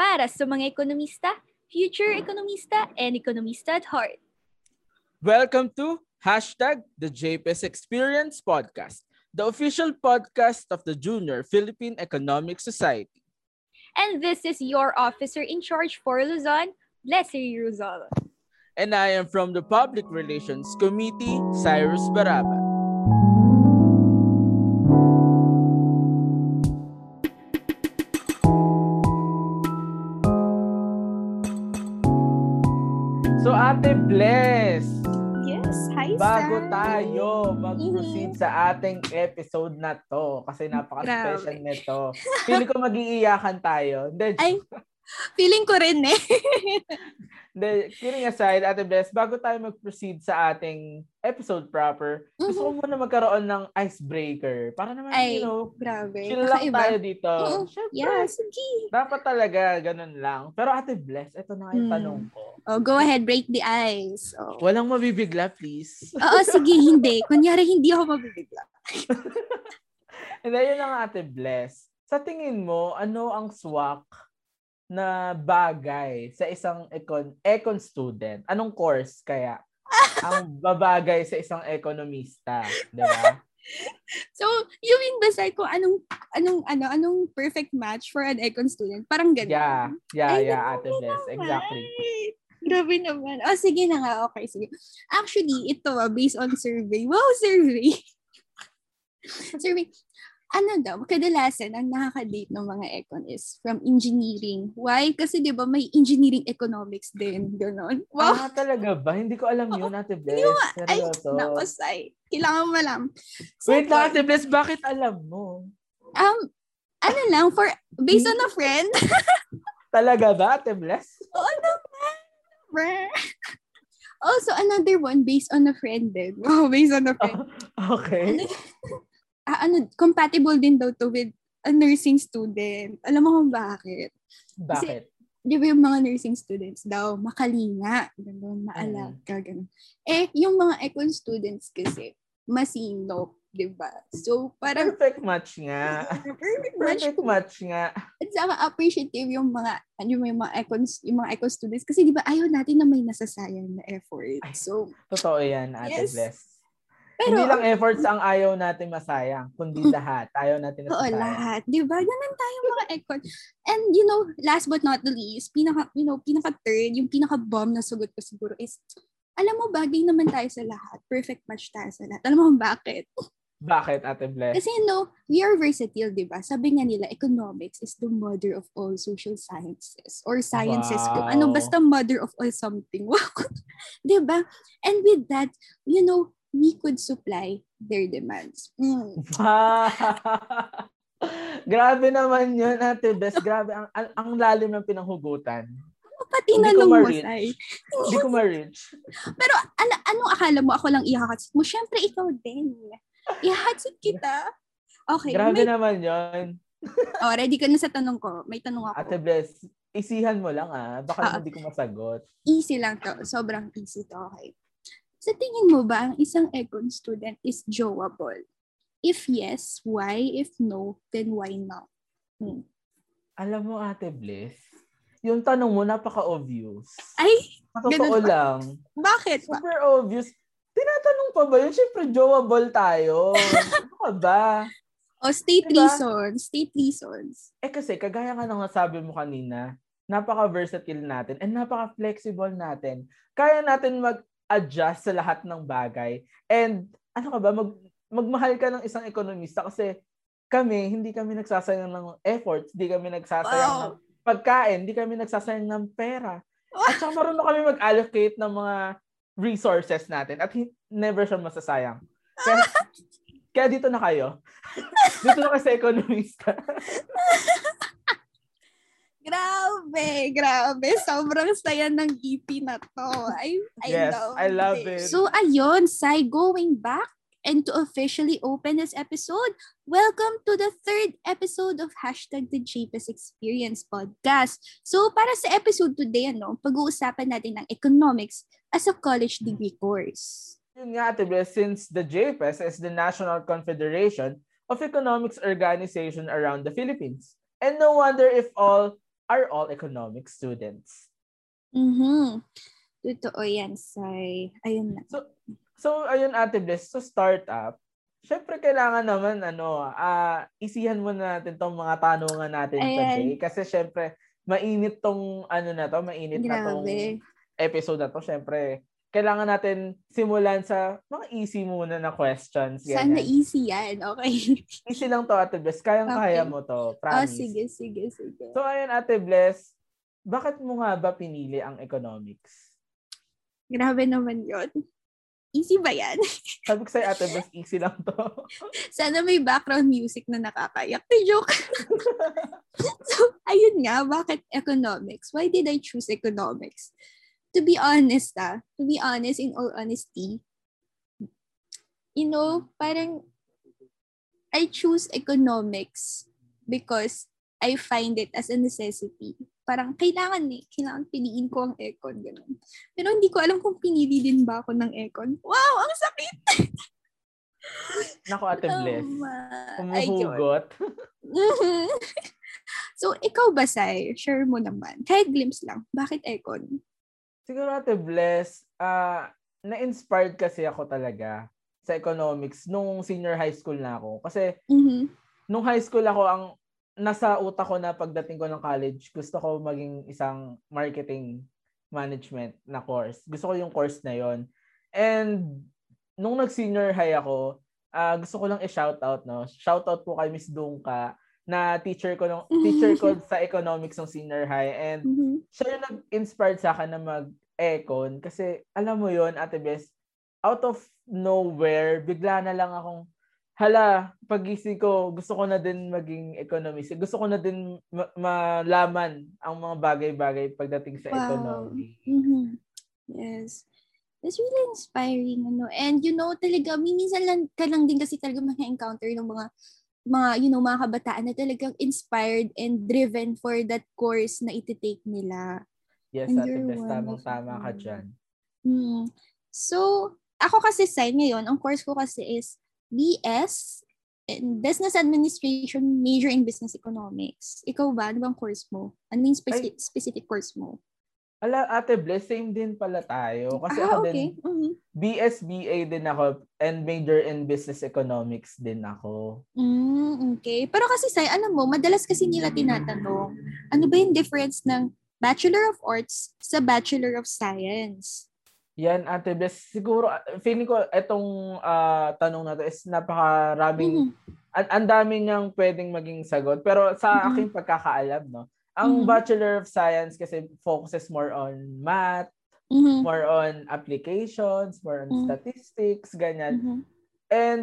para sa mga ekonomista, future ekonomista, and ekonomista at heart. Welcome to hashtag the JPS Experience Podcast, the official podcast of the Junior Philippine Economic Society. And this is your officer in charge for Luzon, Leslie Ruzal. And I am from the Public Relations Committee, Cyrus Baraba. Bago tayo mag-proceed sa ating episode na to, kasi napaka-special nito, feeling ko mag-iiyakan tayo. Hindi, Ay, feeling ko rin eh. Hindi, kidding aside, Ate Bless, bago tayo mag-proceed sa ating episode proper, gusto ko muna magkaroon ng icebreaker. Para naman, Ay, you know, Grabe. chill lang kakaiba. tayo dito. Syempre, Yeah, sige. dapat talaga ganun lang. Pero Ate Bless, ito na yung Hmm. tanong ko. Oh, go ahead, break the ice. Oh. Walang mabibigla, please. Oo, sige, hindi. Kunyari, hindi ako mabibigla. And then, yun na nga, Ate Bless. Sa tingin mo, ano ang swak na bagay sa isang econ, econ student? Anong course kaya ang babagay sa isang ekonomista? Di ba? So, you mean beside kung anong, anong, ano, anong perfect match for an econ student? Parang ganun. Yeah, yeah, Ay, yeah, Ate Bless. Exactly. Grabe naman. Oh, sige na nga. Okay, sige. Actually, ito based on survey. Wow, survey. survey. Ano daw, kadalasan ang nakaka-date ng mga econ is from engineering. Why? Kasi di ba may engineering economics din. Ganon. Wow. Ah, talaga ba? Hindi ko alam yun, Ate Bless. Hindi mo Ay, Seryoso. Nako, say. Kailangan mo alam. Wait lang, Ate Bless. Bakit alam mo? Um, ano lang, for, based on a friend. Talaga ba, Ate Bless? Oo naman. Brr. Also, another one based on a friend din. Wow, based on a friend. Okay. Ah, ano, compatible din daw to with a nursing student. Alam mo kung bakit? Bakit? Di ba yung mga nursing students daw, makalinga, gano'n, maalaga, gano'n. Eh, yung mga econ students kasi, masinop, di ba? So, parang, Perfect match nga. perfect match Perfect match nga. at saka appreciative yung mga ano yung mga econs yung mga eco students kasi di ba ayaw natin na may nasasayang na effort. Ay. So, Totoo yan, Ate Yes. Bless. Pero Hindi lang efforts ang ayaw natin masayang, kundi lahat. Ayaw natin Oo, nasasayang. lahat. Di ba? Ganun tayo mga econ. And you know, last but not the least, pinaka, you know, pinaka third, yung pinaka bomb na sugot ko siguro is, alam mo, bagay naman tayo sa lahat. Perfect match tayo sa lahat. Alam mo kung bakit? Bakit, Ate Bless? Kasi you know, we are versatile, di ba? Sabi nga nila, economics is the mother of all social sciences or sciences. Kung ano, Wow. basta mother of all something. Wow. di ba? And with that, you know, we could supply their demands. Mm. Grabe naman yun, Ate Bless. Grabe, ang, ang, ang lalim ng pinanghugutan. Pati Hindi ko tinanong mo. Sai. Hindi ko ma-reach. Pero ano, anong akala mo? Ako lang ihakatsit mo. Siyempre, ikaw din. Ihakatsit kita. Okay. Grabe may, naman yun. oh, ready ka na sa tanong ko. May tanong ako. Ate Bless, isihan mo lang ah. Baka Ah. hindi ko masagot. easy lang to. Sobrang easy to. Okay. Sa tingin mo ba, ang isang econ student is joable? If yes, why? If no, then why not? Hmm. Alam mo, Ate Bliss, yung tanong mo napaka-obvious. Ay, totoo ba? lang. bakit ba? Super obvious. Tinatanong pa ba yun? Siyempre, joable tayo. ano ka ba? O, state Diba? reasons. State reasons. Eh kasi, kagaya nga ng nasabi mo kanina, napaka-versatile natin and napaka-flexible natin. Kaya natin mag-adjust sa lahat ng bagay. And ano ka ba, mag, magmahal ka ng isang ekonomista kasi kami, hindi kami nagsasayang ng efforts, hindi kami nagsasayang Wow. ng pagkain, hindi kami nagsasayang ng pera. At saka marunong kami mag-allocate ng mga resources natin at never siya masasayang. Kaya, kaya dito na kayo. dito na kayo sa ekonomista. Grabe, grabe. Sobrang saya ng EP na to. I, I Yes, love I love it. it. So, ayun, Sai, going back and to officially open this episode, welcome to the third episode of Hashtag the JPS Experience Podcast. So, para sa episode today, ano, pag-uusapan natin ng economics as a college degree course. Yun nga, Bes, since the JPES is the National Confederation of Economics Organization around the Philippines. And no wonder if all are all economic students. Mhm. Totoo yan, Sai. Ayun na. So, so ayun Ate Bless, so startup, syempre kailangan naman ano, uh, isihan muna natin tong mga tanungan natin Ayan. today kasi syempre mainit tong ano na to, mainit Grabe. na tong episode na to. Syempre, kailangan natin simulan sa mga easy muna na questions. Ganyan. Sana easy yan. Okay. easy lang to, Ate Bless. Kayang-kaya okay. mo to. Promise. Oh, sige, sige, sige. So, ayun, Ate Bless, bakit mo nga ba pinili ang economics? Grabe naman yon Easy ba yan? Sabi ko sa'yo, Ate Bless, easy lang to. Sana may background music na nakakayak. The joke. so, ayun nga, bakit economics? Why did I choose economics? To be honest ah, to be honest, in all honesty, you know, parang I choose economics because I find it as a necessity. Parang kailangan eh, kailangan piliin ko ang econ, ganun. Pero hindi ko alam kung pinili din ba ako ng econ. Wow, ang sakit! Nako, Ate Bless. Umuhugot. so, ikaw ba, Sai? Share mo naman. Kahit glimpse lang. Bakit econ? Siguro ate bless, uh, na-inspired kasi ako talaga sa economics nung senior high school na ako. Kasi mm-hmm. nung high school ako, ang nasa utak ko na pagdating ko ng college, gusto ko maging isang marketing management na course. Gusto ko yung course na yon And nung nag-senior high ako, uh, gusto ko lang i-shoutout, no? Shoutout po kay Miss Dungka na teacher ko nung teacher ko sa economics ng senior high and mm-hmm. siya yung nag-inspired sa akin na mag-econ kasi alam mo yon Ate Bes out of nowhere bigla na lang akong hala pagising ko gusto ko na din maging economist gusto ko na din ma- malaman ang mga bagay-bagay pagdating sa wow. economy mm-hmm. yes That's really inspiring, ano. And you know, talaga, minsan lang ka lang din kasi talaga maka-encounter ng mga mga, you know, mga kabataan na talagang inspired and driven for that course na iti-take nila. Yes, and Ate Bes, tamang-tama ka dyan. Hmm. So, ako kasi sa ngayon, ang course ko kasi is BS in Business Administration, major in Business Economics. Ikaw ba? Ano bang course mo? Ano yung speci- specific course mo? Ala, Ate Bless, same din pala tayo. Kasi ah, ako okay. din, mm-hmm. BSBA din ako and major in Business Economics din ako. Mm, okay. Pero kasi, say, alam mo, madalas kasi nila tinatanong, ano ba yung difference ng Bachelor of Arts sa Bachelor of Science? Yan, Ate Bless. Siguro, feeling ko itong uh, tanong na to is napakaraming, mm-hmm. ang dami niyang pwedeng maging sagot. Pero sa mm-hmm. aking pagkakaalam, no, ang mm-hmm. Bachelor of Science kasi focuses more on math, mm-hmm. more on applications, more on mm-hmm. statistics, ganyan. Mm-hmm. And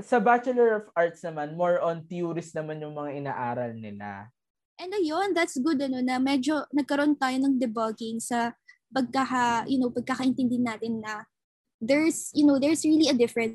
sa Bachelor of Arts naman, more on theories naman yung mga inaaral nila. And ayun, that's good ano na medyo nagkaroon tayo ng debugging sa pagkaka, you know, pagkakaintindi natin na there's, you know, there's really a difference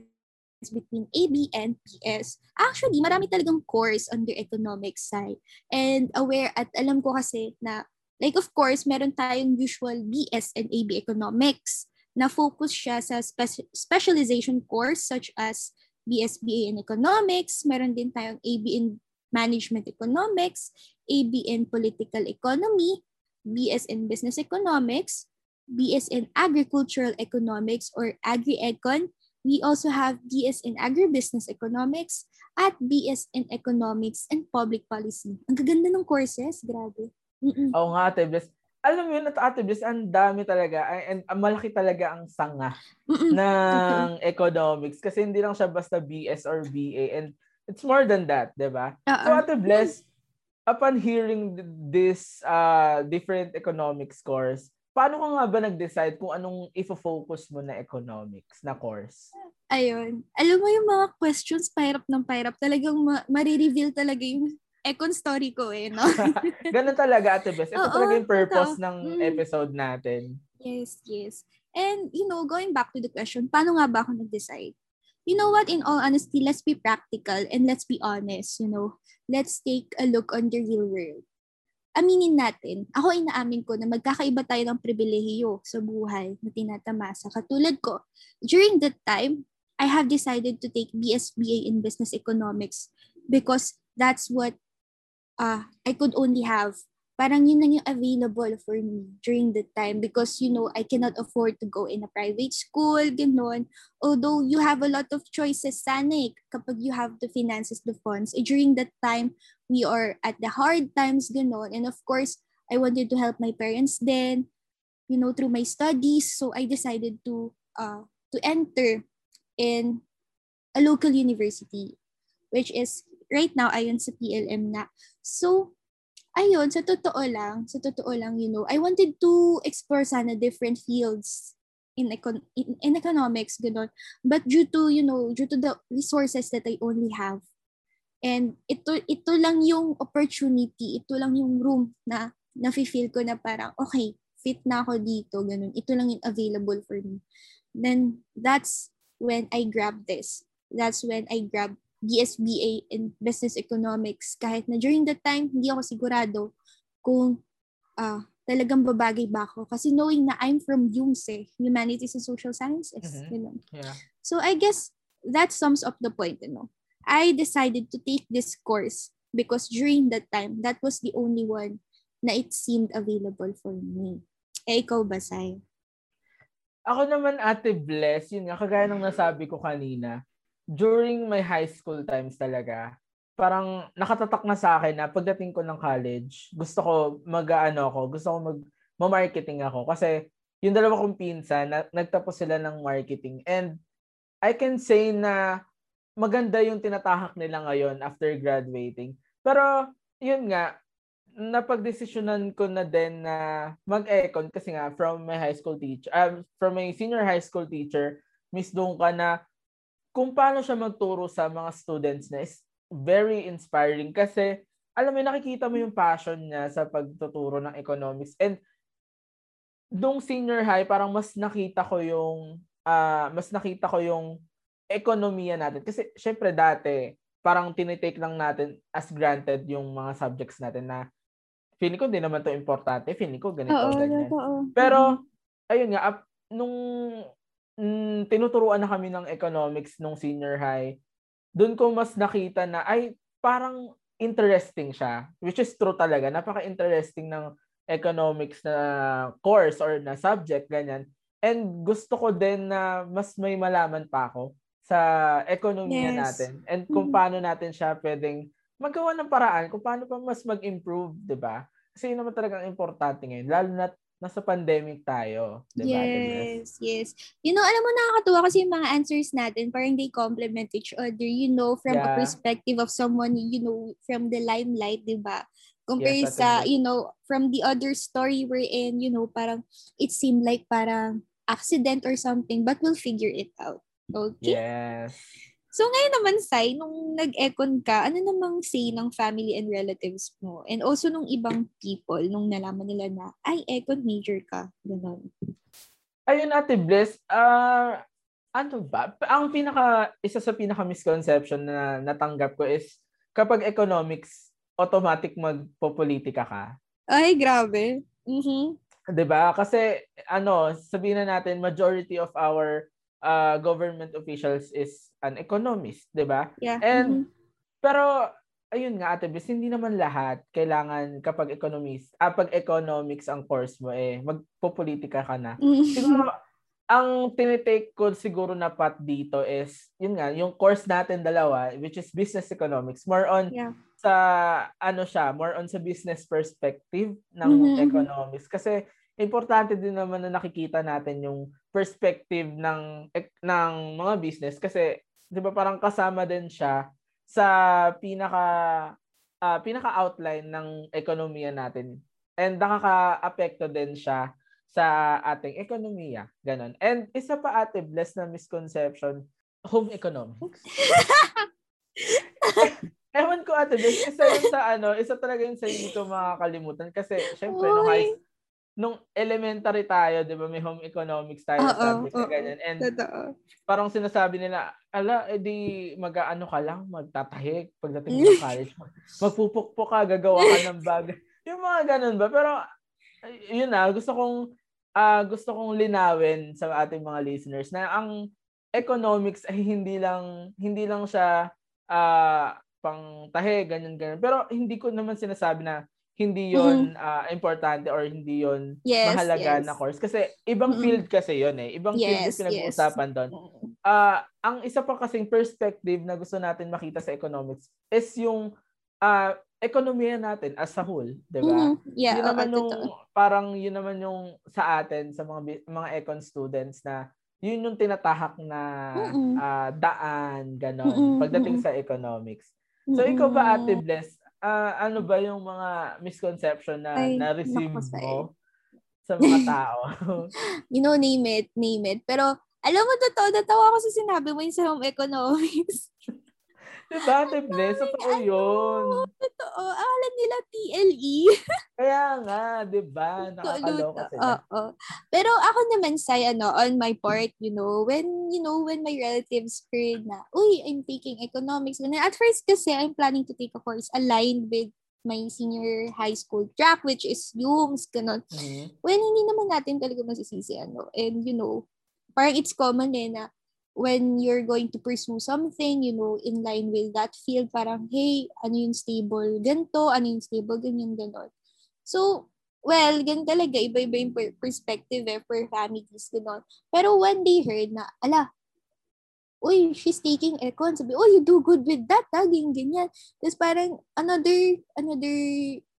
between AB and PS. Actually, marami talagang course on the economics side. And aware at alam ko kasi na like of course, meron tayong usual BS and AB economics na focus siya sa spe- specialization course such as BSBA in economics, meron din tayong AB in management economics, AB in political economy, BS in business economics, BS in agricultural economics or agri-econ, We also have BS in Agribusiness Economics at BS in Economics and Public Policy. Ang gaganda ng courses, grabe. Mm-mm. Oo nga, Ate Bless. Alam mo yun, at Ate Bless, ang dami talaga, and, and malaki talaga ang sanga Mm-mm. ng economics kasi hindi lang siya basta BS or BA and it's more than that, di ba? Uh-uh. So Ate Bless, upon hearing this uh, different economic scores, paano ka nga ba nag-decide kung anong ifo-focus mo na economics na course? Ayun. Alam mo yung mga questions, pahirap ng pahirap. Talagang ma- marireveal talaga yung econ story ko eh, no? Ganun talaga, Ate Bess. Ito Oo, talaga yung purpose ito. ng mm. episode natin. Yes, yes. And, you know, going back to the question, paano nga ba ako nag-decide? You know what, in all honesty, let's be practical and let's be honest, you know. Let's take a look on the real world aminin natin, ako inaamin ko na magkakaiba tayo ng pribilehiyo sa buhay na tinatamasa. Katulad ko, during that time, I have decided to take BSBA in Business Economics because that's what uh, I could only have parang yun lang yung available for me during the time because, you know, I cannot afford to go in a private school, ganon. Although you have a lot of choices sana eh, kapag you have the finances, the funds. Eh, during that time, we are at the hard times, ganon. And of course, I wanted to help my parents then, you know, through my studies. So I decided to uh, to enter in a local university, which is right now ayon sa PLM na. So, ayun, sa totoo lang, sa totoo lang, you know, I wanted to explore sana different fields in, econ- in, in economics, gano'n. But due to, you know, due to the resources that I only have, and ito, ito lang yung opportunity, ito lang yung room na nafe-feel ko na parang, okay, fit na ako dito, ganun. Ito lang yung available for me. Then, that's when I grabbed this. That's when I grabbed BSBA in Business Economics kahit na during that time hindi ako sigurado kung uh, talagang babagay ba ako kasi knowing na I'm from UMSE, Humanities and Social Sciences, mm-hmm. you know. Yeah. So I guess that sums up the point, you know. I decided to take this course because during that time, that was the only one na it seemed available for me. Eh, ikaw ba, Sai? Ako naman, Ate Bless, yun nga, kagaya ng nasabi ko kanina, during my high school times talaga, parang nakatatak na sa akin na pagdating ko ng college, gusto ko mag-ano ako, gusto ko mag marketing ako kasi yung dalawa kong pinsan, na, nagtapos sila ng marketing and I can say na maganda yung tinatahak nila ngayon after graduating. Pero yun nga, napagdesisyonan ko na din na mag-econ kasi nga from my high school teacher, uh, from my senior high school teacher, Miss Dungka na kung paano siya magturo sa mga students na is very inspiring kasi alam mo, nakikita mo yung passion niya sa pagtuturo ng economics. And nung senior high, parang mas nakita ko yung uh, mas nakita ko yung ekonomiya natin. Kasi syempre dati, parang tinitake lang natin as granted yung mga subjects natin na feeling ko hindi naman to importante. Feeling ko ganito, Oo, ganyan. Oo. Pero, ayun nga, up, nung mm, tinuturuan na kami ng economics nung senior high, doon ko mas nakita na ay parang interesting siya, which is true talaga. Napaka-interesting ng economics na course or na subject, ganyan. And gusto ko din na mas may malaman pa ako sa ekonomiya yes. natin and kung mm-hmm. paano natin siya pwedeng magawa ng paraan kung paano pa mas mag-improve, 'di ba? Kasi yun naman talagang importante ngayon, lalo na nasa pandemic tayo. Diba, yes, yes. You know, alam mo, nakakatuwa kasi yung mga answers natin, parang they complement each other, you know, from yeah. a perspective of someone, you know, from the limelight, di ba? Compare yes, sa, you know, from the other story we're in, you know, parang it seemed like parang accident or something, but we'll figure it out. Okay? Yes. So ngayon naman, Sai, nung nag-econ ka, ano namang say ng family and relatives mo? And also nung ibang people, nung nalaman nila na, ay, econ major ka. Ganun. Ayun, Ate Bliss, uh, ano ba? Ang pinaka, isa sa pinaka misconception na natanggap ko is, kapag economics, automatic magpopolitika ka. Ay, grabe. Mm-hmm. 'Di ba? Kasi ano, sabihin na natin majority of our uh, government officials is an economist, 'di ba? Yeah. And mm-hmm. pero ayun nga Ate Bis, hindi naman lahat kailangan kapag economist, ah, pag economics ang course mo eh magpopolitika ka na. Mm-hmm. Siguro ang tinitake ko siguro na pat dito is yun nga, yung course natin dalawa which is business economics, more on yeah. sa ano siya, more on sa business perspective ng mm-hmm. economics kasi importante din naman na nakikita natin yung perspective ng ng mga business. Kasi 'di ba parang kasama din siya sa pinaka uh, pinaka outline ng ekonomiya natin. And nakaka-apekto din siya sa ating ekonomiya. Ganon. And isa pa ate bless na misconception home economics. Ewan ko ate, isa yun sa ano, isa talaga yun sa hindi ko makakalimutan. Kasi syempre Oy. nung high, nung elementary tayo, 'di ba, may home economics tayo na ganyan. And totoo. parang sinasabi nila, ala, edi mag-aano ka lang, magtatahik pagdating ng college. Magpupukpok ka, gagawa ka ng bagay. yung mga ganun ba? Pero yun na, gusto kong uh, gusto kong linawin sa ating mga listeners na ang economics ay hindi lang hindi lang siya uh, pang tahe ganyan ganyan. Pero hindi ko naman sinasabi na hindi yon mm-hmm. uh, importante or hindi yon yes, mahalaga yes. na course kasi ibang mm-hmm. field kasi yon eh ibang yes, field yung pinag-uusapan yes. doon uh, ang isa pa kasing perspective na gusto natin makita sa economics is yung uh, ekonomiya natin as a whole, 'di ba? Mm-hmm. Yeah, yun naman yung parang yun naman yung sa atin sa mga mga econ students na yun yung tinatahak na uh, daan ganon Mm-mm. pagdating sa economics. So ikaw ba Ate Bless, uh, ano ba yung mga misconception na Ay, na-receive mo sa mga tao? you know, name it, name it. Pero alam mo, totoo, natawa ako sa sinabi mo yung sa home economics. Diba, Ate Bless? Totoo yun. Totoo. Alam nila TLE. Kaya nga, di ba? Nakakaloka sila. Oo. Pero ako naman sa, ano, on my part, you know, when, you know, when my relatives heard na, uy, I'm taking economics. At first kasi, I'm planning to take a course aligned with my senior high school track, which is UMS, ganun. Mm-hmm. When hindi naman natin talaga masisisi, ano. And, you know, parang it's common eh na when you're going to pursue something, you know, in line with that field, parang, hey, ano yung stable ganto, ano yung stable ganyan, ganon. So, well, ganun talaga, iba-iba yung perspective eh, for families, ganon. Pero when they heard na, ala, uy, she's taking econ, sabi, oh, you do good with that, ha, ganyan, ganyan. Tapos parang another, another,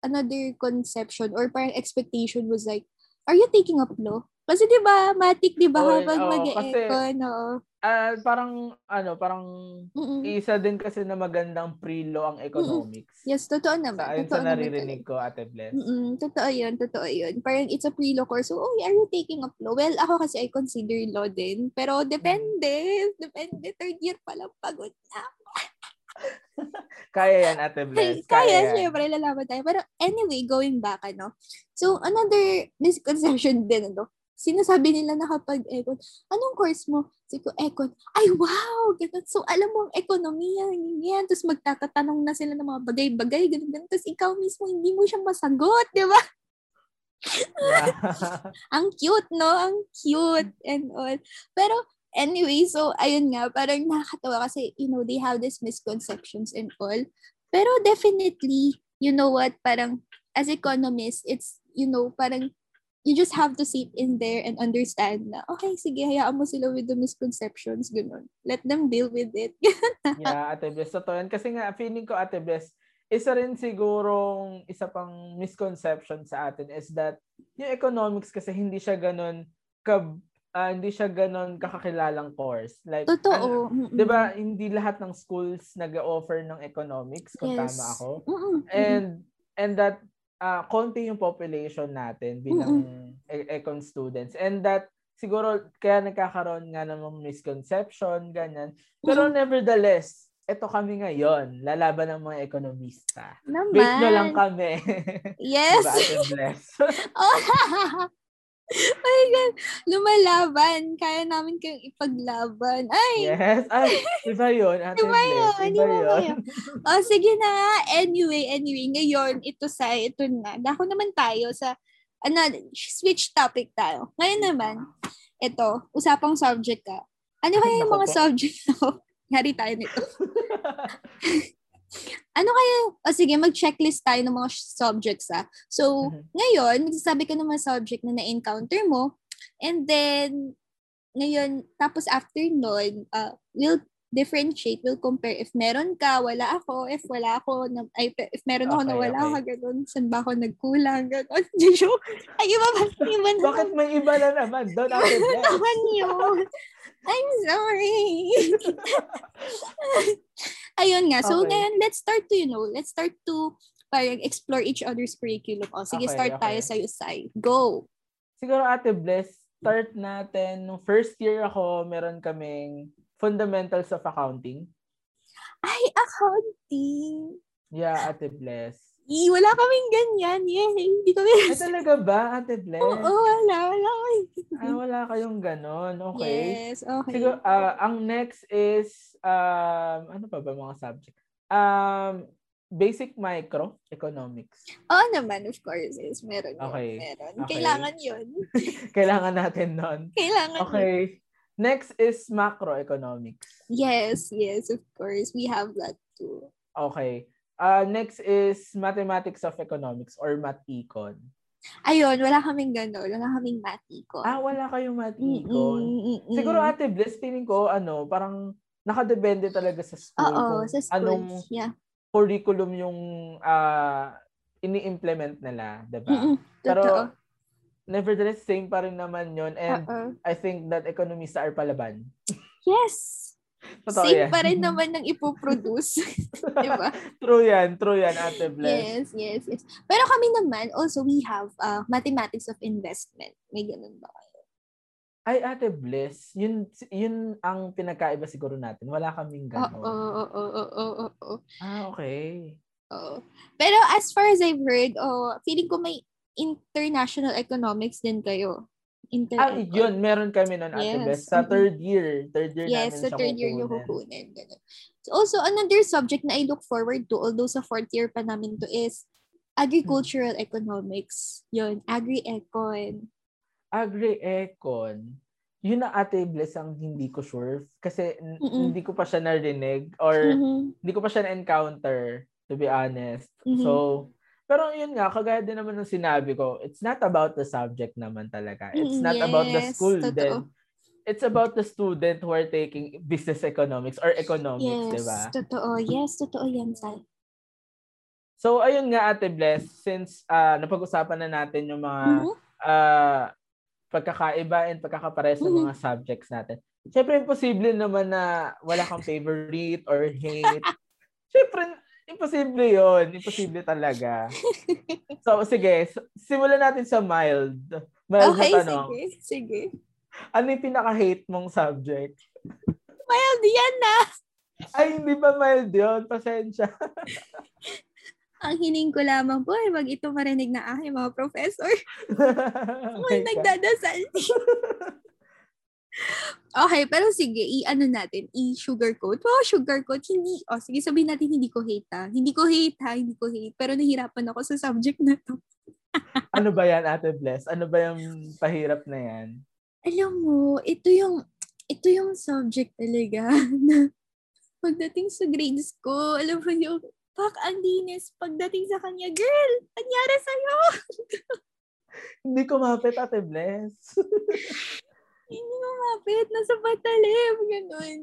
another conception or parang expectation was like, are you taking up law? Kasi 'di ba, matik 'di ba habang oh, mag-econ, no. Uh, parang ano, parang Mm-mm. isa din kasi na magandang pre-law ang economics. Mm-mm. Yes, totoo naman. Sa, totoo sa naririnig ko, Ate Bless. Mm-mm. Totoo 'yun, totoo 'yun. Parang it's a pre-law course. So, oh, are you taking up law? Well, ako kasi I consider law din, pero depende. Depende third year pa lang pagod na. Kaya yan, Ate Bless. Kaya, Kaya yan. syempre, lalaban tayo. Pero anyway, going back, ano. So, another misconception din, ano sinasabi nila na kapag econ, anong course mo? Sabi ko, econ. Ay, wow! Ganun. So, alam mo ang ekonomiya, yan. Tapos magtatatanong na sila ng mga bagay-bagay, ganun, ganun. Tapos ikaw mismo, hindi mo siya masagot, di ba? Yeah. ang cute, no? Ang cute and all. Pero, anyway, so, ayun nga, parang nakakatawa kasi, you know, they have these misconceptions and all. Pero definitely, you know what, parang, as economists, it's, you know, parang you just have to sit in there and understand na, okay, sige, hayaan mo sila with the misconceptions, ganun. Let them deal with it. yeah, Ate Bless. Totoo yan. Kasi nga, feeling ko, Ate Bless, isa rin sigurong isa pang misconception sa atin is that yung economics kasi hindi siya ganun ka uh, hindi siya ganun kakakilalang course. Like, Totoo. Ano, 'di ba, hindi lahat ng schools nag-offer ng economics kung yes. tama ako. Mm-mm. And and that uh, konti yung population natin bilang mm-hmm. econ students. And that siguro kaya nagkakaroon nga ng misconception, ganyan. Pero mm-hmm. nevertheless, ito kami ngayon, lalaban ng mga ekonomista. Naman. Wait nyo lang kami. Yes. diba, oh, oh my God. Lumalaban. Kaya namin kayong ipaglaban. Ay! Yes. Ay, iba yun. Ate iba yun. Iba, iba yun. o, oh, sige na. Anyway, anyway. Ngayon, ito sa, ito na. Dako naman tayo sa, ano, switch topic tayo. Ngayon naman, ito, usapang subject ka. Ano kaya yung mga subject na Yari tayo nito. ano kaya, oh, sige, mag-checklist tayo ng mga subjects ah. So, mm-hmm. ngayon, magsasabi ka ng mga subject na na-encounter mo, and then, ngayon, tapos after nun, uh, we'll differentiate, we'll compare if meron ka, wala ako, if wala ako, na, ay, if meron ako okay, na wala okay. ka, ganun, saan ba ako nagkulang, ganun. Joke. Ay, iba ba? Iba na. Bakit may iba na naman? Don't have to naman yun. I'm sorry. Ayun nga. So, okay. ngayon, let's start to, you know, let's start to parang explore each other's curriculum. O, sige, okay, start okay. tayo sa'yo, Sai. Go! Siguro, Ate Bless, start natin. Nung first year ako, meron kaming fundamentals of accounting. Ay, accounting! Yeah, Ate Bless. Eh, wala kaming ganyan. Yeah, hindi kami. Ay, talaga ba, Ate Bless? Oo, oh, wala. Wala Ah, wala kayong ganon. Okay. Yes, okay. Siguro, uh, ang next is, um, ano pa ba mga subject? Um, basic micro economics. Oo naman, of course. Yes, meron okay. Meron. Okay. Kailangan yun. Kailangan natin nun. Kailangan Okay. Yun. Next is macroeconomics. Yes, yes, of course. We have that too. Okay. Uh, next is Mathematics of Economics or Math Econ. Ayun, wala kaming gano'n. Wala kaming Math Econ. Ah, wala kayong Math Econ. Siguro Ate Bliss, feeling ko, ano, parang nakadepende talaga sa school. Oo, sa school. Anong yeah. curriculum yung uh, ini-implement nila, 'di ba? Pero totoo. nevertheless same pa rin naman 'yon and Uh-oh. I think that economists are palaban. Yes. Totoo Same yan. pa rin naman ng ipoproduce. di ba? True yan. True yan, Ate Bless. Yes, yes, yes. Pero kami naman, also we have uh, mathematics of investment. May ganun ba kayo? Ay, Ate Bless, yun, yun ang pinagkaiba siguro natin. Wala kaming gano'n. Oo, oo, oo, oo, oo. Ah, okay. Oo. Pero as far as I've heard, oh, feeling ko may international economics din kayo. Inter- ah, yun. Meron kami nun, Ate yes. Bless. Sa third year. Third year yes, namin sa third year yung kukunin. So also, another subject na I look forward to, although sa fourth year pa namin to, is agricultural hmm. economics. Yun, agri-econ agri-econ, yun na ate Bless ang hindi ko sure. Kasi Mm-mm. hindi ko pa siya narinig or mm-hmm. hindi ko pa siya na-encounter, to be honest. Mm-hmm. So, pero yun nga, kagaya din naman ng sinabi ko, it's not about the subject naman talaga. It's not yes, about the school totoo. then. It's about the student who are taking business economics or economics, yes, di ba? Totoo. Yes, totoo yan, Sal. So, ayun nga, Ate Bless, since uh, napag-usapan na natin yung mga mm-hmm. uh, pagkakaiba and pagkakapares ng mga subjects natin. Siyempre, imposible naman na wala kang favorite or hate. Siyempre, imposible yon Imposible talaga. So, sige. Simulan natin sa mild. Mild okay, na tanong. sige. Sige. Ano yung pinaka-hate mong subject? Mild yan na. Ay, hindi ba mild yun? Pasensya. Ang hining ko lamang po ay wag ito marinig na aking mga professor. Kung nagdadasal. Okay, pero sige, i-ano natin, i-sugarcoat. Oh, sugarcoat, hindi, oh, sige, sabihin natin hindi ko hate ha. Hindi ko hate ha, hindi ko hate. Pero nahirapan ako sa subject na to. ano ba yan, Ate Bless? Ano ba yung pahirap na yan? Alam mo, ito yung, ito yung subject talaga na pagdating sa grades ko, alam mo yung Pak, ang linis. Pagdating sa kanya, girl, anyari sa'yo? Hindi ko mapit, Ate Bless. Hindi ko mapit. Nasa patalim. Ganun.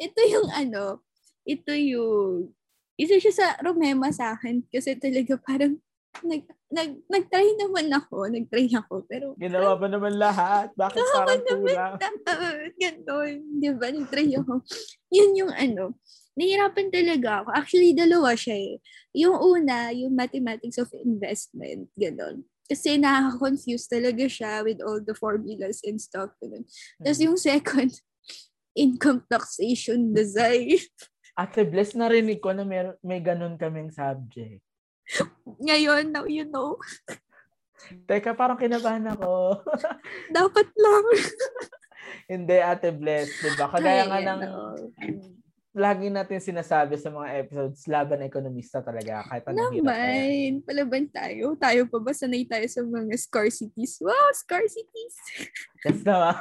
Ito yung ano, ito yung, isa siya sa rumema sa akin kasi talaga parang nag, nag, nag-try naman ako. Nag-try ako. Pero, Ginawa ba naman lahat? Bakit parang kulang? Ganun. Di ba? Nag-try ako. Yun yung ano, nahirapan talaga ako. Actually, dalawa siya eh. Yung una, yung mathematics of investment, gano'n. Kasi nakaka-confuse talaga siya with all the formulas and stuff. Ganun. Mm-hmm. Tapos yung second, income taxation design. Ate Bless, narinig ko na may, may ganun kaming subject. Ngayon, now you know. Teka, parang kinabahan ako. Dapat lang. Hindi, Ate Bless. Diba? Kagaya nga ng lagi natin sinasabi sa mga episodes, laban ekonomista talaga. Kahit anong Naman, palaban tayo. Tayo pa ba sanay tayo sa mga scarcities? Wow, scarcities! yes naman.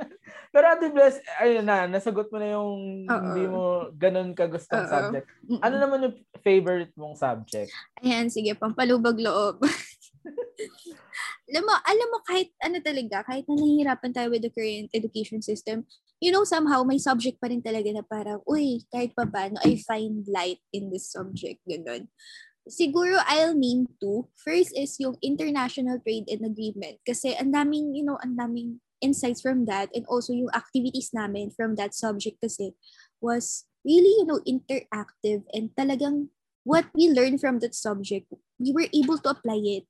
Pero Ate Bless, ayun na, nasagot mo na yung Uh-oh. hindi mo ganun kagustong Uh-oh. subject. Ano naman yung favorite mong subject? Ayan, sige, pampalubag loob. alam mo, alam mo kahit ano talaga, kahit na nahihirapan tayo with the current education system, you know, somehow may subject pa rin talaga na parang, uy, kahit pa paano, I find light in this subject, ganun. Siguro I'll name two. First is yung international trade and agreement. Kasi ang daming, you know, ang daming insights from that and also yung activities namin from that subject kasi was really, you know, interactive and talagang what we learned from that subject, we were able to apply it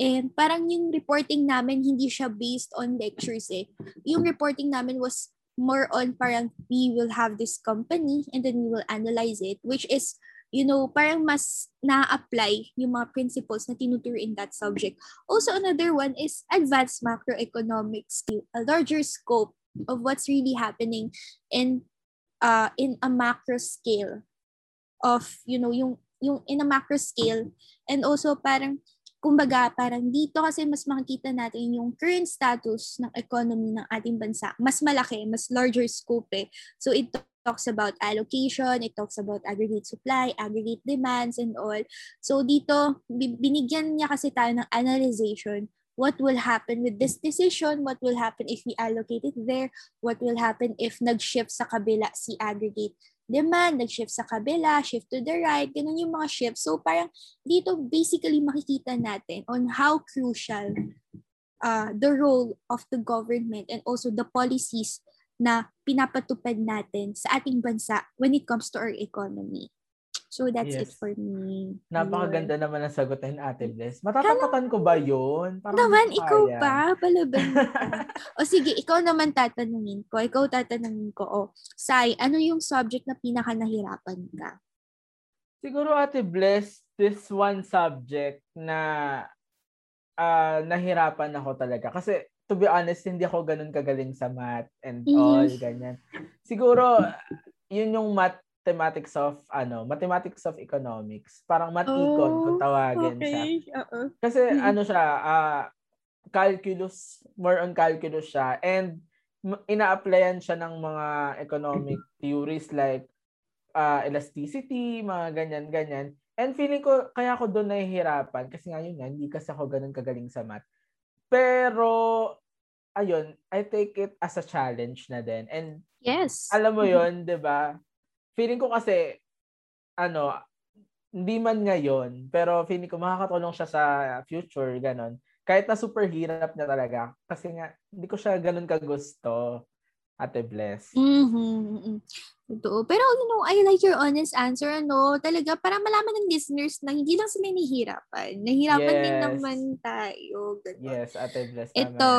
And parang yung reporting namin, hindi siya based on lectures eh. Yung reporting namin was more on parang we will have this company and then we will analyze it, which is, you know, parang mas na-apply yung mga principles na tinuturo in that subject. Also, another one is advanced macroeconomics, a larger scope of what's really happening in uh, in a macro scale of, you know, yung, yung in a macro scale. And also parang kumbaga, parang dito kasi mas makikita natin yung current status ng economy ng ating bansa. Mas malaki, mas larger scope eh. So it talks about allocation, it talks about aggregate supply, aggregate demands, and all. So dito, binigyan niya kasi tayo ng analyzation what will happen with this decision, what will happen if we allocate it there, what will happen if nag-shift sa kabila si aggregate demand, nag-shift sa kabila, shift to the right, ganun yung mga shift. So parang dito basically makikita natin on how crucial uh, the role of the government and also the policies na pinapatupad natin sa ating bansa when it comes to our economy. So that's yes. it for me. Napakaganda yun. naman ang sagutin, Ate Bless. Matatapatan ko ba yun? Parang naman, ikaw pa. Palaban o sige, ikaw naman tatanungin ko. Ikaw tatanungin ko. O, Sai, ano yung subject na pinaka nahirapan ka? Siguro, Ate Bless, this one subject na uh, nahirapan ako talaga. Kasi, to be honest, hindi ako ganun kagaling sa math and mm. all, ganyan. Siguro, yun yung math mathematics of ano, mathematics of economics. Parang matikon oh, kung tawagin okay. siya. Uh-uh. Kasi ano siya, uh, calculus, more on calculus siya and ina-applyan siya ng mga economic theories like uh, elasticity, mga ganyan-ganyan. And feeling ko, kaya ako doon nahihirapan kasi nga yun nga, hindi kasi ako ganun kagaling sa math. Pero, ayun, I take it as a challenge na din. And yes. alam mo yun, di ba? Feeling ko kasi, ano, hindi man ngayon, pero feeling ko makakatulong siya sa future, ganon. Kahit na super hirap na talaga. Kasi nga, hindi ko siya ganun kagusto. Ate Bless. Mm-hmm. Totoo. Pero, you know, I like your honest answer, ano, talaga, para malaman ng listeners na hindi lang sila nahihirapan. Nahihirapan yes. din naman tayo. Ganun. Yes, Ate Bless. Ito,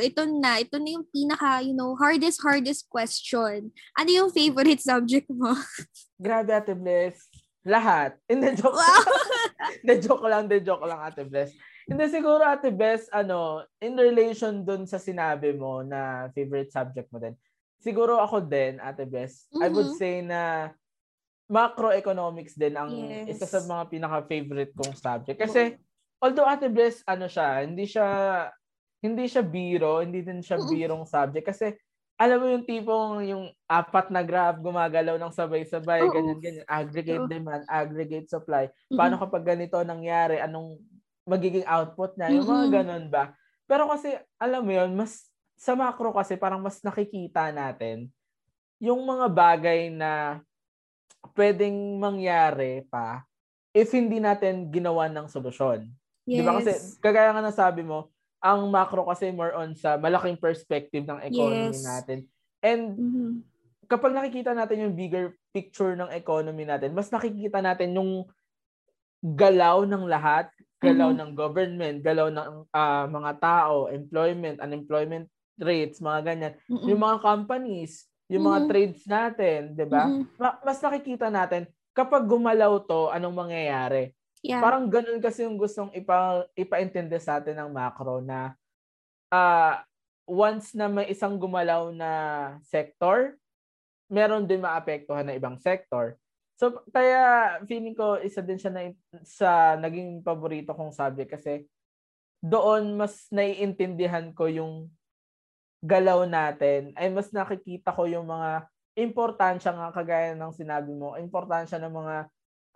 ito na. Ito na yung pinaka, you know, hardest, hardest question. Ano yung favorite subject mo? Grabe, Ate Bless. Lahat. Hindi, joke wow. Hindi, joke lang. Hindi, joke lang, Ate Bless. Hindi siguro ate best ano in relation dun sa sinabi mo na favorite subject mo din. Siguro ako din ate best. Mm-hmm. I would mm-hmm. say na macroeconomics din ang yes. isa sa mga pinaka favorite kong subject kasi although ate best ano siya, hindi siya hindi siya biro, hindi din siya birong subject kasi alam mo yung tipong yung apat na graph gumagalaw ng sabay-sabay, Oo. ganyan ganyan, aggregate Oo. demand, aggregate supply. Paano kapag ganito nangyari, anong magiging output niya, yung mga ganun ba. Pero kasi, alam mo yun, mas sa macro kasi parang mas nakikita natin yung mga bagay na pwedeng mangyari pa if hindi natin ginawa ng solusyon. Yes. Di ba? Kasi kagaya nga nasabi mo, ang macro kasi more on sa malaking perspective ng economy yes. natin. And mm-hmm. kapag nakikita natin yung bigger picture ng economy natin, mas nakikita natin yung galaw ng lahat galaw mm-hmm. ng government, galaw ng uh, mga tao, employment, unemployment rates, mga ganyan. Mm-hmm. Yung mga companies, yung mm-hmm. mga trades natin, 'di ba? Mm-hmm. Mas nakikita natin kapag gumalaw to, anong mangyayari. Yeah. Parang ganun kasi yung gustong ipa ipaintindi sa atin ng macro na uh, once na may isang gumalaw na sector, meron din maapektuhan na ibang sector. So, kaya feeling ko isa din siya na, sa naging paborito kong subject kasi doon mas naiintindihan ko yung galaw natin ay mas nakikita ko yung mga importansya nga kagaya ng sinabi mo, importansya ng mga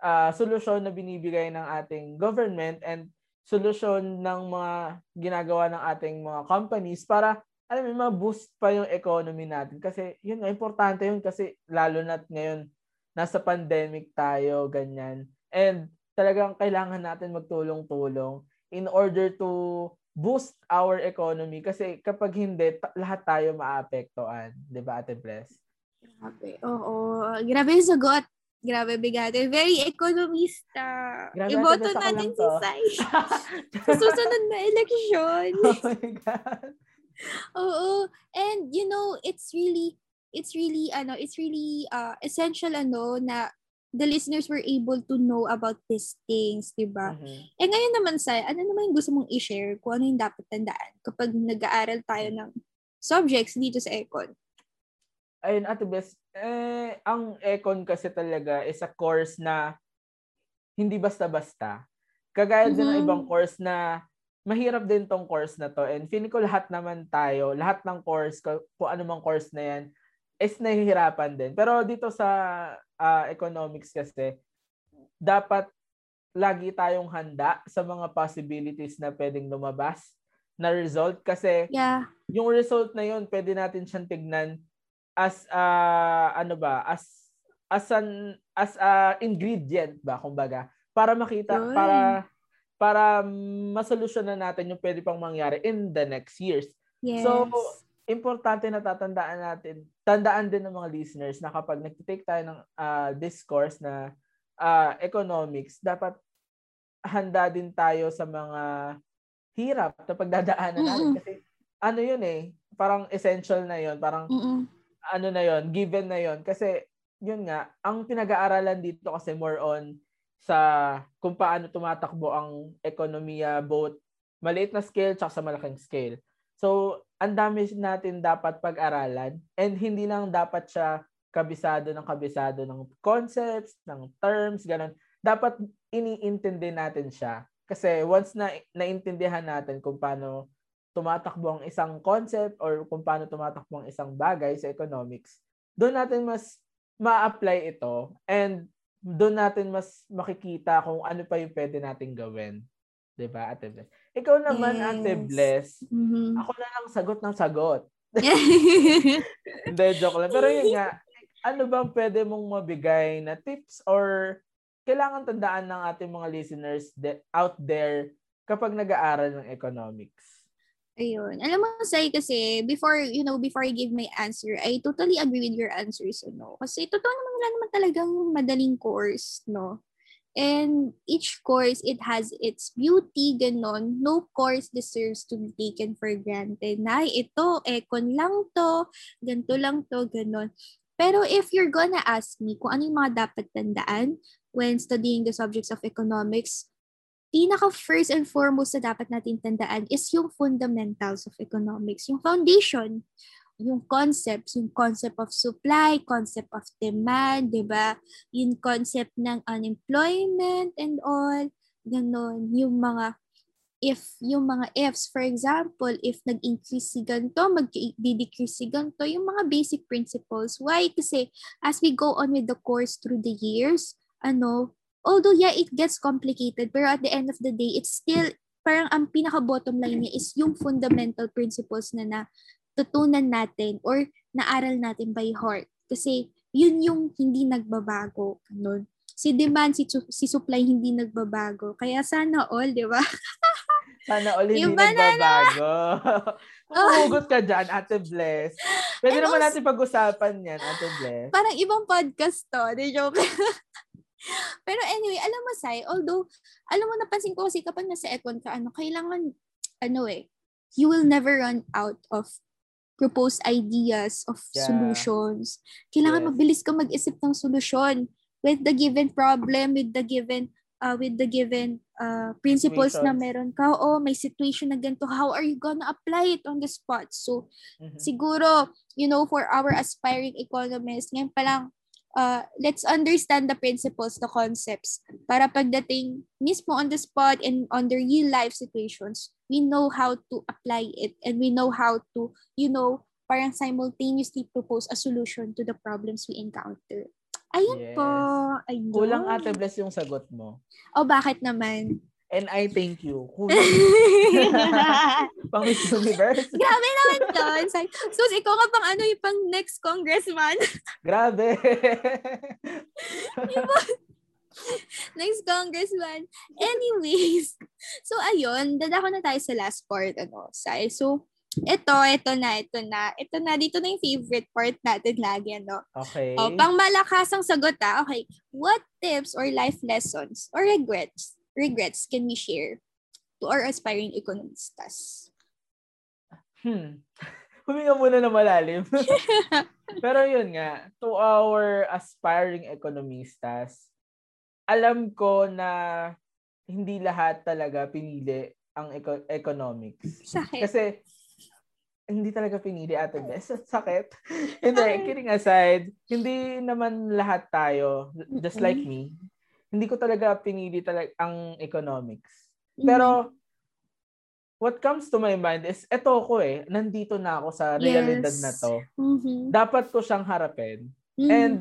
uh, solusyon na binibigay ng ating government and solusyon ng mga ginagawa ng ating mga companies para alam mo, ma-boost pa yung economy natin. Kasi yun nga, importante yun kasi lalo na ngayon nasa pandemic tayo, ganyan. And talagang kailangan natin magtulong-tulong in order to boost our economy kasi kapag hindi, ta- lahat tayo maapektuhan. Di ba, Ate Bless? Grabe. Oo. Grabe yung sagot. Grabe, bigate. Very economista. Grabe, Iboto natin si Sai. sa susunod na eleksyon. Oh my God. Oo. And, you know, it's really, it's really ano it's really uh, essential ano na the listeners were able to know about these things, di ba? Mm-hmm. Eh ngayon naman sa ano naman yung gusto mong i-share kung ano yung dapat tandaan kapag nag-aaral tayo ng subjects dito sa Econ? Ayun, Ate Bes, eh, ang Econ kasi talaga is a course na hindi basta-basta. Kagaya mm-hmm. din ng ibang course na mahirap din tong course na to. And feeling ko lahat naman tayo, lahat ng course, kung ano mang course na yan, is nahihirapan din. Pero dito sa uh, economics kasi, dapat lagi tayong handa sa mga possibilities na pwedeng lumabas na result kasi yeah. yung result na yun pwede natin siyang tignan as uh, ano ba as as an as a ingredient ba kumbaga para makita Good. para para masolusyonan natin yung pwede pang mangyari in the next years. Yes. So importante na tatandaan natin, tandaan din ng mga listeners na kapag nagtitake tayo ng uh, discourse na uh, economics, dapat handa din tayo sa mga hirap na pagdadaanan natin. Mm-mm. Kasi ano yun eh, parang essential na yun, parang Mm-mm. ano na yun, given na yun. Kasi yun nga, ang pinag-aaralan dito kasi more on sa kung paano tumatakbo ang ekonomiya both maliit na scale tsaka sa malaking scale. So, ang dami natin dapat pag-aralan and hindi lang dapat siya kabisado ng kabisado ng concepts, ng terms, ganun. Dapat iniintindi natin siya. Kasi once na naintindihan natin kung paano tumatakbo ang isang concept or kung paano tumatakbo ang isang bagay sa economics, doon natin mas ma-apply ito and doon natin mas makikita kung ano pa yung pwede nating gawin. 'Di ba, Ate Bless? Ikaw naman, yes. Ate Bless. Mm-hmm. Ako na lang sagot ng sagot. Hindi, joke lang. Pero yun nga, ano bang pwede mong mabigay na tips or kailangan tandaan ng ating mga listeners de- out there kapag nag-aaral ng economics? Ayun. Alam mo, Sai, kasi before, you know, before I give my answer, I totally agree with your answers, no? Kasi totoo naman wala naman talagang madaling course, no? And each course, it has its beauty, ganon. No course deserves to be taken for granted. Na, ito, econ lang to, ganito lang to, ganon. Pero if you're gonna ask me kung ano yung mga dapat tandaan when studying the subjects of economics, pinaka first and foremost na dapat natin tandaan is yung fundamentals of economics, yung foundation yung concepts, yung concept of supply, concept of demand, di ba? Yung concept ng unemployment and all, ganon. Yung mga if yung mga ifs, for example, if nag-increase si ganito, mag-decrease si ganito, yung mga basic principles. Why? Kasi as we go on with the course through the years, ano, although yeah, it gets complicated, pero at the end of the day, it's still, parang ang pinaka-bottom line niya is yung fundamental principles na na tutunan natin or naaral natin by heart. Kasi yun yung hindi nagbabago. Ganun. Si demand, si, si supply hindi nagbabago. Kaya sana all, di ba? sana all hindi nagbabago. Umugot ka dyan, Ate Bless. Pwede And naman also, natin pag-usapan yan, Ate Bless. Parang ibang podcast to. Di joke. Pero anyway, alam mo, Sai, although, alam mo, napansin ko kasi kapag nasa econ ka, ano, kailangan, ano eh, you will never run out of propose ideas of yeah. solutions. Kailangan yes. mabilis ka mag-isip ng solusyon with the given problem, with the given uh, with the given uh, principles na meron ka. O may situation na ganito, how are you gonna apply it on the spot? So, mm-hmm. siguro, you know, for our aspiring economists, ngayon pa lang, uh, let's understand the principles, the concepts, para pagdating mismo on the spot and on the real life situations, we know how to apply it and we know how to, you know, parang simultaneously propose a solution to the problems we encounter. Ayun yes. po. Ayun. Kulang ate bless yung sagot mo. O bakit naman? And I thank you. pang Miss Universe. Grabe naman doon. So, ikaw nga pang ano yung pang next congressman. Grabe. Next congressman. Anyways, so ayun, dadako na tayo sa last part, ano, Sai. So, ito, ito na, ito na. Ito na, dito na yung favorite part natin lagi, ano. Okay. O, pang malakas ang sagot, ah. Okay. What tips or life lessons or regrets regrets can we share to our aspiring economistas? Hmm. Huminga muna na malalim. Pero yun nga, to our aspiring economistas, alam ko na hindi lahat talaga pinili ang eco- economics. Sakit. Kasi hindi talaga pinili ate Bes. Sakit. hindi, kidding aside, hindi naman lahat tayo, just like me, hindi ko talaga pinili talaga ang economics. Pero what comes to my mind is, eto ko eh, nandito na ako sa realidad Yes. na to. Mhm. Dapat ko siyang harapin. Mhm. And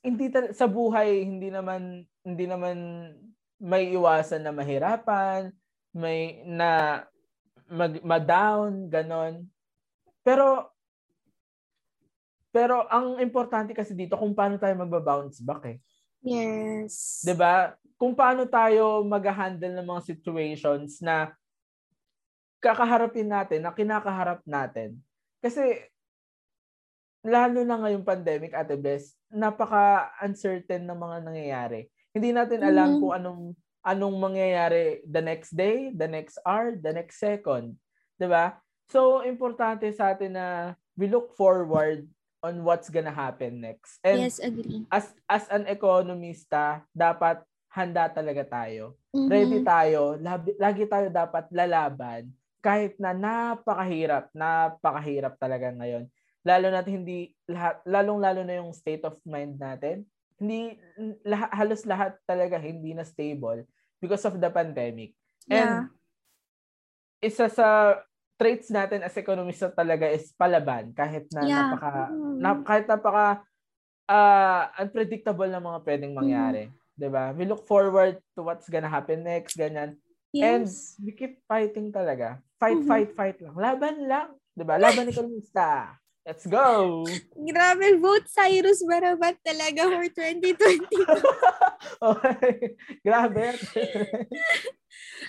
hindi ta- sa buhay hindi naman hindi naman may iwasan na mahirapan, may na mag ma-down ganon. Pero pero ang importante kasi dito kung paano tayo magba-bounce back eh. Yes. 'Di ba? Kung paano tayo mag-handle ng mga situations na kakaharapin natin, na kinakaharap natin. Kasi lalo na ngayong pandemic, Ate Bless, napaka-uncertain ng mga nangyayari. Hindi natin alam Mhm. kung anong anong mangyayari the next day, the next hour, the next second. 'Di ba? So, importante sa atin na we look forward on what's gonna happen next. And yes, agree. as as an economista, dapat handa talaga tayo. Mhm. Ready tayo. Lagi, lagi tayo dapat lalaban kahit na napakahirap, napakahirap talaga ngayon. Lalo natin hindi lahat lalong lalo na yung state of mind natin. Hindi lahat, halos lahat talaga hindi na stable because of the pandemic. And Yeah. isa sa traits natin as economista talaga is palaban kahit na Yeah. napaka Mm. na, kahit napaka ah, unpredictable na mga pwedeng mangyari, 'di ba? We look forward to what's gonna happen next, ganyan. And Yes. we keep fighting talaga. Fight, Mhm. fight, fight lang. Laban lang, 'di ba? Laban ekonomista. Let's go. Grabe, vote Cyrus Barabat talaga for 2020. okay. Grabe.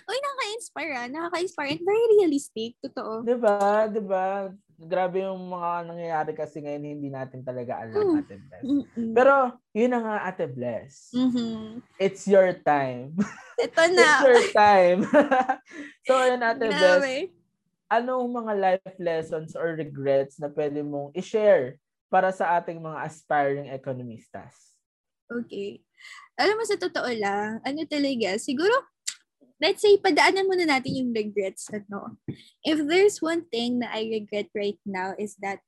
Uy, nakaka-inspire ah. Nakaka-inspire and very realistic. Totoo. 'Di ba? 'Di ba? Grabe yung mga nangyayari kasi ngayon hindi natin talaga alam, Mm. Ate Bless. Mm-mm. Pero, yun na nga, Ate Bless. Mhm. It's your time. Ito It's na. your time. so, ayun, Ate Bless. Anong mga life lessons or regrets na pwede mong i-share para sa ating mga aspiring economistas? Okay. Alam mo, sa totoo lang, ano talaga, siguro, let's say, padaanan muna natin yung regrets. Ano? If there's one thing na I regret right now is that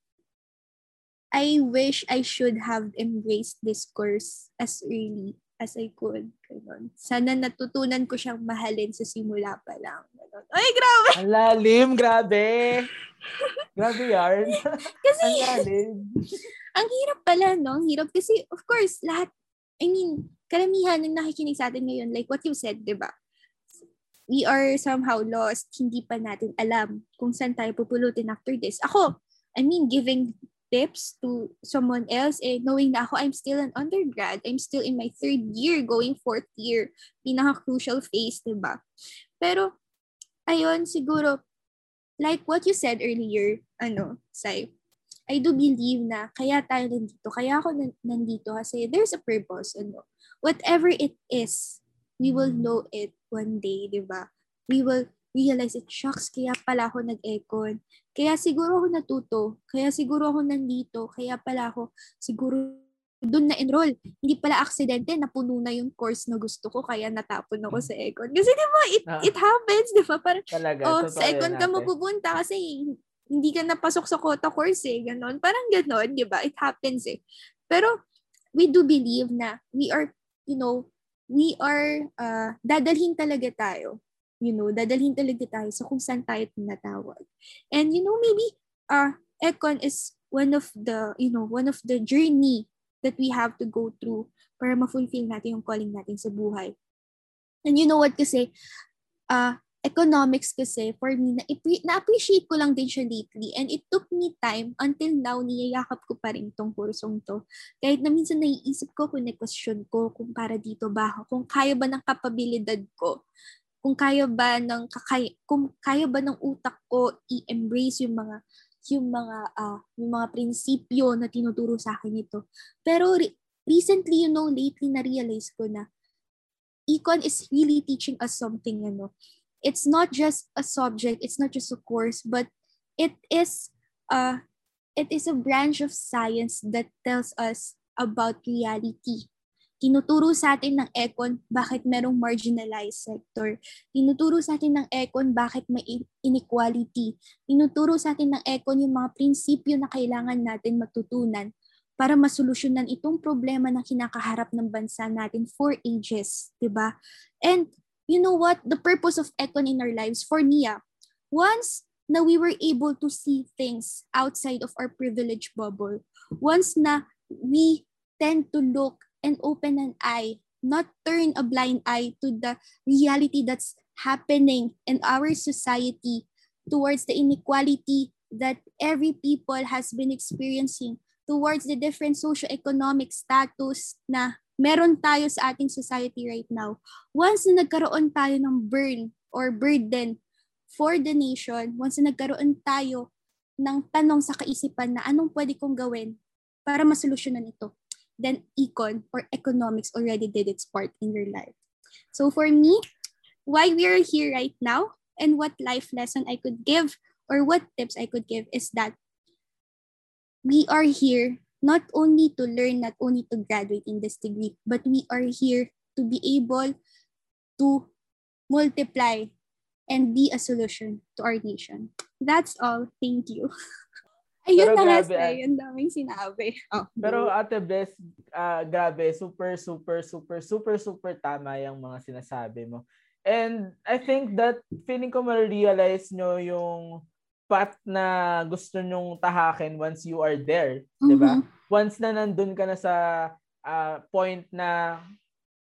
I wish I should have embraced this course as early as I could. Ganun. Sana natutunan ko siyang mahalin sa simula pa lang. Ganun. Ay, grabe! Ang lalim, grabe. grabe yarn. Kasi, Ang lalim. ang hirap pala, no? Ang hirap kasi, of course, lahat, I mean, karamihan ng nakikinig sa atin ngayon, like what you said, di ba? We are somehow lost. Hindi pa natin alam kung saan tayo pupulutin after this. Ako, I mean, giving tips to someone else, eh, knowing na ako, I'm still an undergrad. I'm still in my third year, going fourth year. Pinaka-crucial phase, di ba? Pero, ayun, siguro, like what you said earlier, ano, Sai, I do believe na kaya tayo nandito, kaya ako nan- nandito kasi there's a purpose, ano. Whatever it is, we will know it one day, di ba? We will realize it, shocks, kaya pala ako nag-econ. Kaya siguro ako natuto. Kaya siguro ako nandito. Kaya pala ako siguro doon na-enroll. Hindi pala aksidente, napuno na yung course na gusto ko, kaya natapon ako sa econ. Kasi di ba, it, Ah. it happens, di ba? Parang, Talaga. oh, totoo sa econ ka mapupunta kasi hindi ka napasok sa quota course eh, ganon. Parang ganon, di ba? It happens eh. Pero, we do believe na we are, you know, we are, uh, dadalhin talaga tayo. You know, dadalhin talaga tayo sa kung saan tayo tinatawag. And, you know, maybe, uh, econ is one of the, you know, one of the journey that we have to go through para ma-fulfill natin yung calling natin sa buhay. And you know what kasi, uh, economics kasi for me, na, na-appreciate ko lang din siya lately and it took me time until now niyayakap ko pa rin tong kursong to. Kahit na minsan naiisip ko kung na-question ko kung para dito ba ako, kung kaya ba ng kapabilidad ko, kung kaya ba ng kakay, kung kaya ba ng utak ko i-embrace yung mga yung mga uh, yung mga prinsipyo na tinuturo sa akin ito. Pero re- recently, you know, lately na-realize ko na econ is really teaching us something, ano. It's not just a subject, it's not just a course, but it is uh it is a branch of science that tells us about reality. Tinuturo sa atin ng econ bakit merong marginalized sector. Tinuturo sa atin ng econ bakit may inequality. Tinuturo sa atin ng econ yung mga prinsipyo na kailangan natin matutunan para masolusyonan itong problema na kinakaharap ng bansa natin for ages, 'di ba? And you know what? The purpose of econ in our lives, for Nia, once na we were able to see things outside of our privilege bubble, once na we tend to look and open an eye, not turn a blind eye to the reality that's happening in our society towards the inequality that every people has been experiencing towards the different socio-economic status na meron tayo sa ating society right now. Once na nagkaroon tayo ng burn or burden for the nation, once na nagkaroon tayo ng tanong sa kaisipan na anong pwede kong gawin para masolusyonan ito, then econ or economics already did its part in your life. So for me, why we are here right now and what life lesson I could give or what tips I could give is that we are here not only to learn, not only to graduate in this degree, but we are here to be able to multiply and be a solution to our nation. That's all. Thank you. Ayun na nga ah. Ang daming sinabi. Oh, Pero Ate Bless, ah, grabe, super, super, super, super, super tama yung mga sinasabi mo. And I think that feeling ko ma-realize nyo yung path na gusto nyong tahakin once you are there, 'di ba? Mhm. Once na nandun ka na sa ah, point na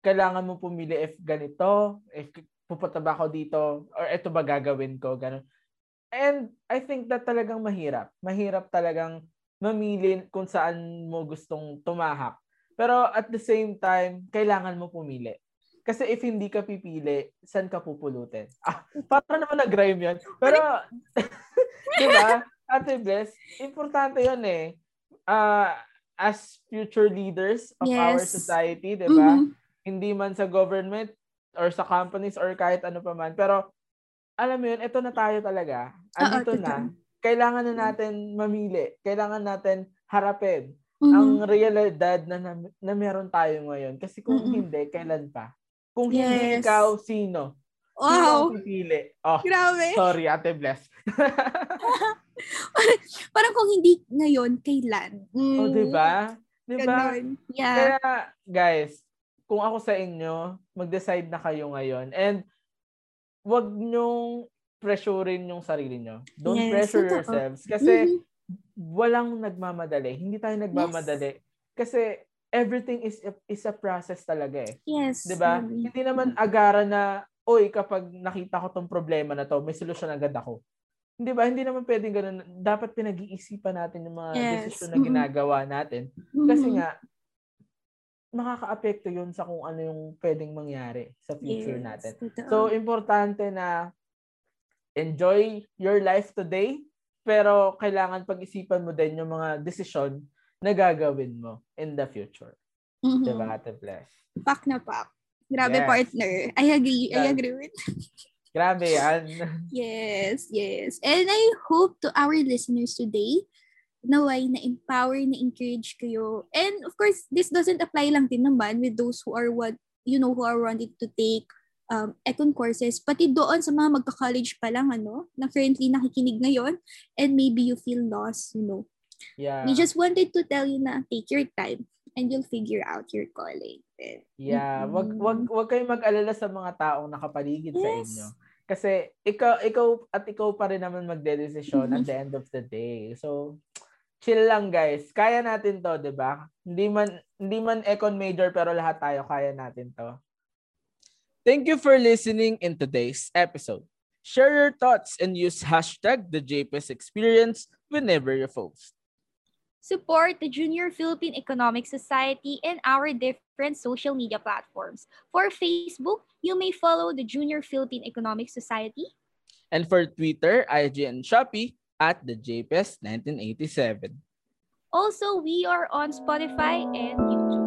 kailangan mo pumili if ganito, if pupunta ba ako dito or ito ba gagawin ko, ganun. And I think that talagang mahirap. Mahirap talagang mamili kung saan mo gustong tumahak. Pero at the same time, kailangan mo pumili. Kasi if hindi ka pipili, saan ka pupulutin? Ah, para naman nag-rhyme yun. Pero, di ba? Ate Bless, importante yun eh. Ah, as future leaders of our Yes. society, di ba? Mhm. Hindi man sa government or sa companies or kahit ano pa man. Pero, alam mo yun, ito na tayo talaga. Andito na. Kailangan na natin mamili. Kailangan natin harapin Mhm. ang realidad na, na, na meron tayo ngayon. Kasi kung Mm-mm. hindi, kailan pa? Kung hindi Yes. ikaw, sino? Sino Wow! pipili? Oh, Grabe! sorry, Ate Bless. Parang kung hindi ngayon, kailan? Mm, oh, di ba? Di ba? Ganon. Yeah. Kaya, guys, kung ako sa inyo, mag-decide na kayo ngayon. And, wag nyong pressurein yung sarili nyo. Don't Yes, pressure totoo. yourselves. Kasi, Mhm. walang nagmamadali. Hindi tayo nagmamadali. Kasi, everything is a, is a process talaga eh. Yes. 'Di ba? agree. Hindi naman agara na, oy, kapag nakita ko tong problema na to, may solusyon agad ako. Hindi ba? Hindi naman pwedeng ganun. Dapat pinag-iisipan natin yung mga Yes. desisyon na Mhm. ginagawa natin. Kasi Mhm. nga, makaka-apekto yun sa kung ano yung pwedeng mangyari sa future Yes, natin. totoo. So, importante na enjoy your life today, pero kailangan pag-isipan mo din yung mga desisyon na gagawin mo in the future. Mhm. Diba, Ate Bless? Pak na pak. Grabe Yes. partner. I agree. I agree with Grabe yan. Yes, yes. And I hope to our listeners today, naway na-empower, na-encourage kayo. And of course, this doesn't apply lang din naman with those who are what, you know, who are wanting to take um, econ courses, pati doon sa mga magka-college pa lang, ano, na currently nakikinig ngayon, and maybe you feel lost, you know. Yeah. We just wanted to tell you na take your time and you'll figure out your calling. Yeah, wag Mm-mm. wag wag kayong mag-alala sa mga taong nakapaligid sa Yes. inyo. Kasi ikaw ikaw at ikaw pa rin naman magdedesisyon Mhm. at the end of the day. So chill lang guys. Kaya natin 'to, 'di ba? Hindi man hindi man econ major pero lahat tayo kaya natin 'to. Thank you for listening in today's episode. Share your thoughts and use hashtag the JPS experience whenever you post. Support the Junior Philippine Economic Society and our different social media platforms. For Facebook, you may follow the Junior Philippine Economic Society. And for Twitter, IG, and Shopee at the JPS 1987. Also, we are on Spotify and YouTube.